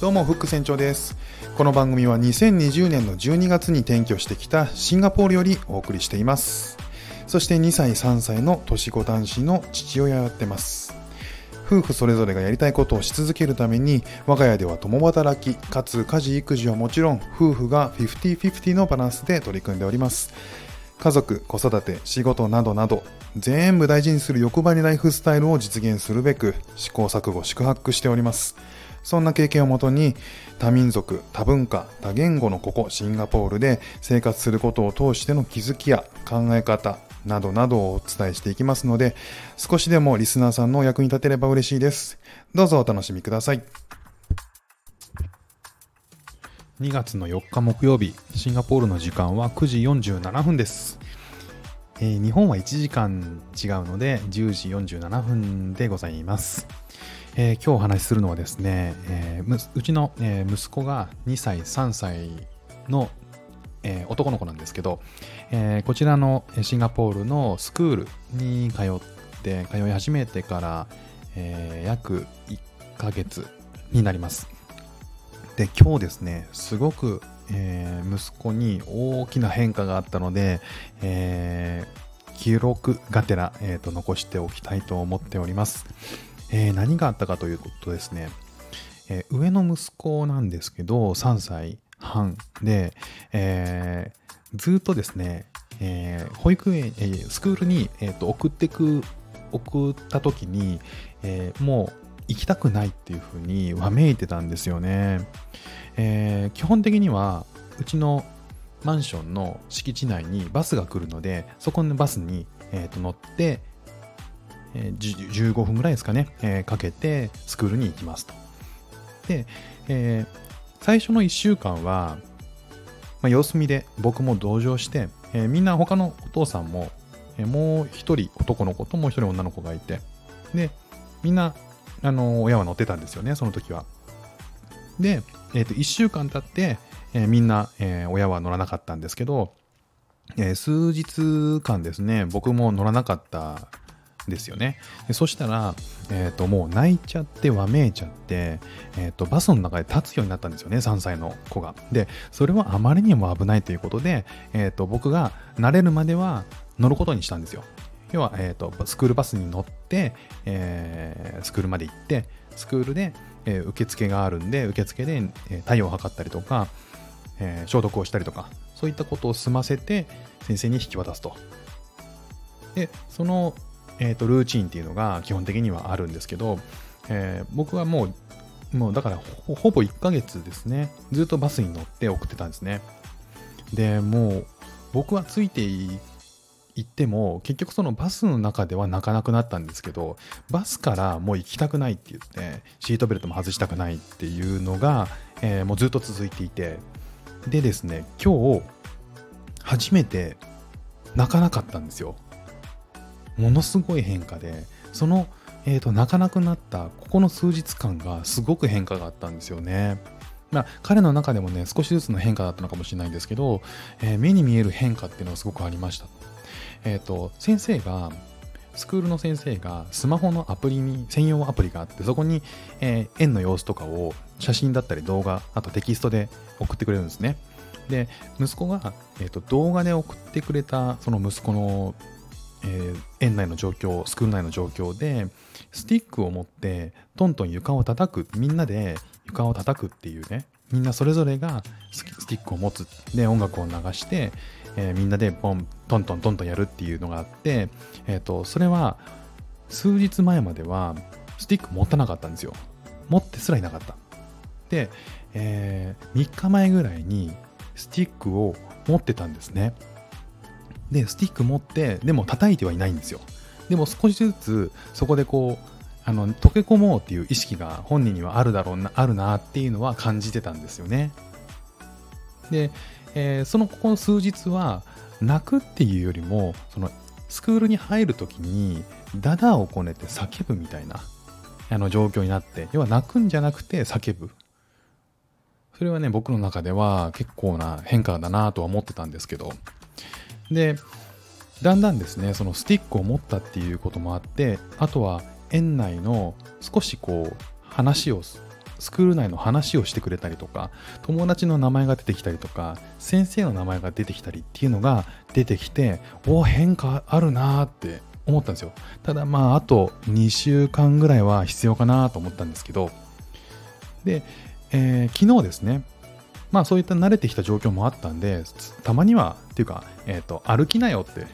どうもフック船長です。この番組は2020年の12月に転居してきたシンガポールよりお送りしています。そして2歳3歳の年子男子の父親をやってます。夫婦それぞれがやりたいことをし続けるために我が家では共働きかつ家事育児はもちろん夫婦が50-50のバランスで取り組んでおります。家族子育て仕事などなど全部大事にする欲張りライフスタイルを実現するべく試行錯誤宿泊しております。そんな経験をもとに多民族、多文化、多言語のここシンガポールで生活することを通しての気づきや考え方などなどをお伝えしていきますので少しでもリスナーさんのお役に立てれば嬉しいです。どうぞお楽しみください。2月の4日木曜日、シンガポールの時間は9時47分です。えー、日本は1時間違うので10時47分でございます。えー、今日お話しするのはですね、えー、うちの、えー、息子が2歳、3歳の、えー、男の子なんですけど、えー、こちらのシンガポールのスクールに通って通い始めてから、えー、約1ヶ月になります。で、今日ですね、すごく、えー、息子に大きな変化があったので、えー、記録がてら、えーと残しておきたいと思っております。えー、何があったかということですね、えー、上の息子なんですけど、3歳半で、えー、ずっとですね、えー、保育園、えー、スクールに、えーと、送ってく、送った時に、えー、もう行きたくないっていうふうにわめいてたんですよね。えー、基本的には、うちのマンションの敷地内にバスが来るので、そこのバスに、えー、と乗って、えー、15分ぐらいですかね、えー、かけてスクールに行きますと。で、えー、最初の1週間は、まあ、様子見で僕も同乗して、えー、みんな他のお父さんも、えー、もう1人男の子ともう1人女の子がいて、で、みんな、あの親は乗ってたんですよね、その時は。で、えー、と1週間経って、えー、みんな、えー、親は乗らなかったんですけど、えー、数日間ですね、僕も乗らなかったですよね。でそしたら、えっ、ー、と、もう泣いちゃってわめいちゃって、えっ、ー、と、バスの中で立つようになったんですよね、3歳の子が。で、それはあまりにも危ないということで、えっ、ー、と、僕が慣れるまでは乗ることにしたんですよ。要は、えっ、と、スクールバスに乗って、えスクールまで行って、スクールで、え受付があるんで、受付で、え体温を測ったりとか、え消毒をしたりとか、そういったことを済ませて、先生に引き渡すと。で、そのえーと、ルーチンっていうのが基本的にはあるんですけど、えー、僕はもう、もうだからほほぼ1ヶ月ですね、ずっとバスに乗って送ってたんですね。で、もう僕はついていっても、結局そのバスの中では泣かなくなったんですけど、バスからもう行きたくないって言って、シートベルトも外したくないっていうのが、えー、もうずっと続いていて、でですね、今日、初めて泣かなかったんですよ。ものすごい変化でその、えーと、泣かなくなったここの数日間がすごく変化があったんですよね。まあ、彼の中でもね少しずつの変化だったのかもしれないんですけど、えー、目に見える変化っていうのがすごくありました。えっ、ー、と先生がスクールの先生がスマホのアプリに専用アプリがあってそこに、えー、園の様子とかを写真だったり動画あとテキストで送ってくれるんですねで息子が、えーと動画で送ってくれたその息子のえー、園内の状況スクール内の状況でスティックを持ってトントン床を叩く。みんなで床を叩くっていうね。みんなそれぞれがスティックを持つ。で音楽を流して、えー、みんなでポントントントントンやるっていうのがあって、えーと、それは数日前まではスティック持たなかったんですよ。持ってすらいなかった。で、えー、3日前ぐらいにスティックを持ってたんですね。で、スティック持って、でも叩いてはいないんですよ。でも少しずつそこでこう、あの溶け込もうっていう意識が本人にはあるだろうな、あるなっていうのは感じてたんですよね。で、えー、そのここの数日は泣くっていうよりも、そのスクールに入るときにダダをこねて叫ぶみたいなあの状況になって、要は泣くんじゃなくて叫ぶ。それはね、僕の中では結構な変化だなとは思ってたんですけど、で、だんだんですね、そのスティックを持ったっていうこともあって、あとは園内の少しこう話をスクール内の話をしてくれたりとか友達の名前が出てきたりとか先生の名前が出てきたりっていうのが出てきておお変化あるなーって思ったんですよ。ただまああと2週間ぐらいは必要かなと思ったんですけど。で、えー、昨日ですねまあそういった慣れてきた状況もあったんでたまにはっていうか、えーと、歩きなよって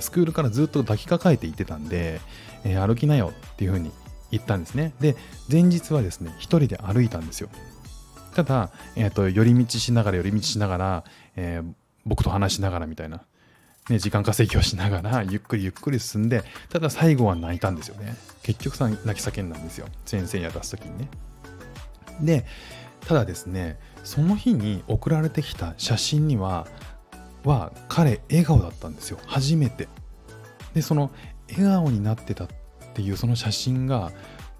スクールからずっと抱きかかえて言ってたんで、えー、歩きなよっていうふうに言ったんですね。で、前日はですね、一人で歩いたんですよ。ただ、えっ、ー、と、寄り道しながら寄り道しながら、えー、僕と話しながらみたいな、ね、時間稼ぎをしながら、ゆっくりゆっくり進んで、ただ最後は泣いたんですよね。結局さ、泣き叫んだんですよ。先生に渡す時にね。で、ただですね、その日に送られてきた写真には、は彼笑顔だったんですよ。初めて。で、その笑顔になってたっていうその写真が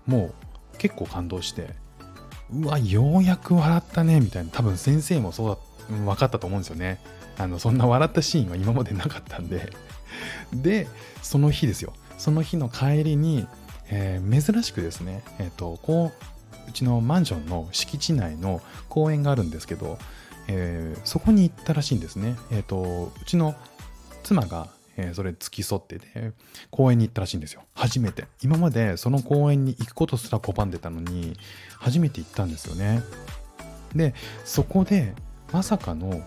もう結構感動してうわようやく笑ったねみたいな多分先生もそうだ分かったと思うんですよねあのそんな笑ったシーンは今までなかったんででその日ですよその日の帰りに、えー、珍しくですねえっ、ー、とこううちのマンションの敷地内の公園があるんですけど、えー、そこに行ったらしいんですねえっ、とうちの妻がえー、それ付き添ってて、公園に行ったらしいんですよ。初めて。今までその公園に行くことすら拒んでたのに、初めて行ったんですよね。で、そこで、まさかの、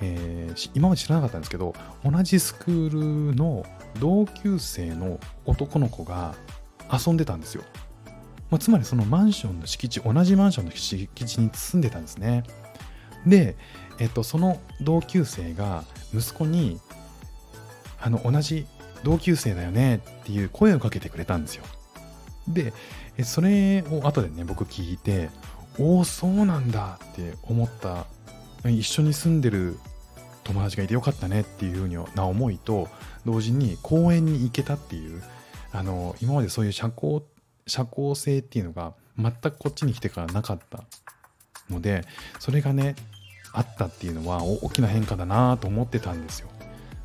えー、今まで知らなかったんですけど、同じスクールの同級生の男の子が遊んでたんですよ。まあ、つまりそのマンションの敷地、同じマンションの敷地に住んでたんですね。で、えっと、その同級生が息子にあの同じ同級生だよねっていう声をかけてくれたんですよ。で、それを後でね、僕聞いて、おお、そうなんだって思った、一緒に住んでる友達がいてよかったねっていうふうな思いと、同時に公園に行けたっていう、あの、今までそういう社交、社交性っていうのが全くこっちに来てからなかったので、それがね、あったっていうのは大きな変化だなと思ってたんですよ。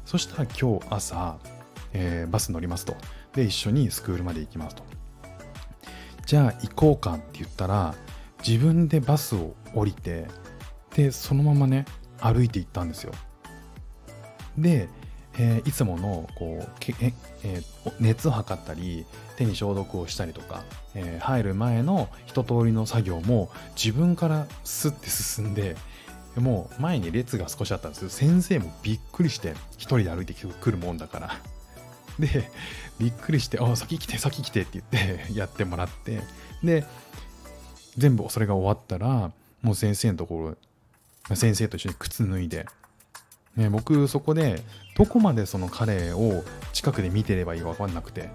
そしたら今日朝、えー、バス乗りますと。で、一緒にスクールまで行きますと。じゃあ行こうかって言ったら、自分でバスを降りて、で、そのままね、歩いて行ったんですよ。で、えー、いつものこうけええー、熱を測ったり手に消毒をしたりとか、えー、入る前の一通りの作業も自分からスッて進んででも前に列が少しあったんですけど、先生もびっくりして、一人で歩いてくるもんだから。で、びっくりして、あ、先来て、先来てって言って やってもらって、で、全部それが終わったら、もう先生のところ、先生と一緒に靴脱いで、ね、僕そこでどこまでその彼を近くで見てればいいか分かんなくて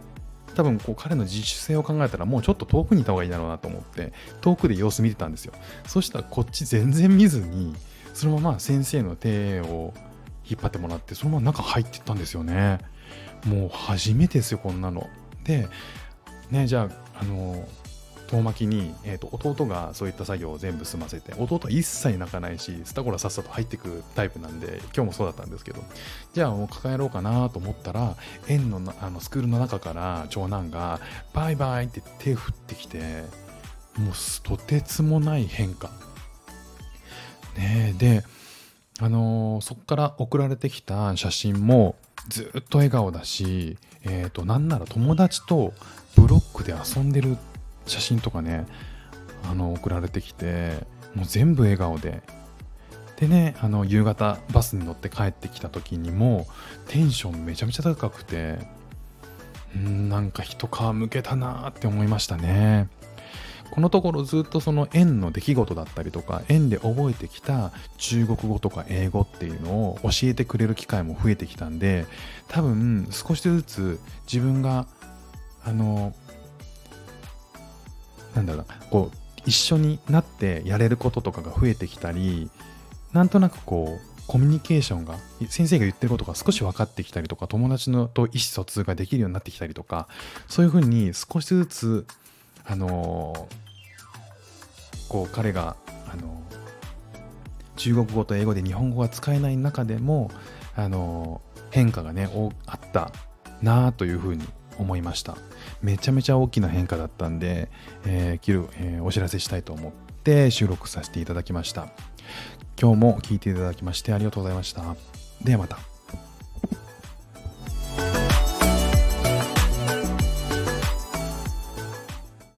多分こう彼の自主性を考えたらもうちょっと遠くにいた方がいいだろうなと思って遠くで様子見てたんですよ。そしたらこっち全然見ずにそのまま先生の手を引っ張ってもらってそのまま中入ってったんですよね。もう初めてですよこんなの。でねじゃああの遠巻きに、えーと、弟がそういった作業を全部済ませて弟は一切泣かないしスタコラさっさと入ってくタイプなんで今日もそうだったんですけどじゃあもう抱えろうかなと思ったら園のあのスクールの中から長男がバイバイって手振ってきてもうとてつもない変化。ねで、あのー、そこから送られてきた写真もずっと笑顔だし、えっ、ー、と、なんなら友達とブロックで遊んでる写真とかね、あの、送られてきて、もう全部笑顔で。でね、あの、夕方バスに乗って帰ってきた時にも、テンションめちゃめちゃ高くて、んなんか一皮むけたなって思いましたね。このところずっとその円の出来事だったりとか円で覚えてきた中国語とか英語っていうのを教えてくれる機会も増えてきたんで多分少しずつ自分があのなんだろうこう一緒になってやれることとかが増えてきたりなんとなくこうコミュニケーションが先生が言ってることが少し分かってきたりとか友達のと意思疎通ができるようになってきたりとかそういうふうに少しずつあのこう彼があの中国語と英語で日本語が使えない中でもあの変化がねあったなあというふうに思いました。めちゃめちゃ大きな変化だったんで、えー、切る、えー、お知らせしたいと思って収録させていただきました。今日も聴いていただきましてありがとうございました。ではまた。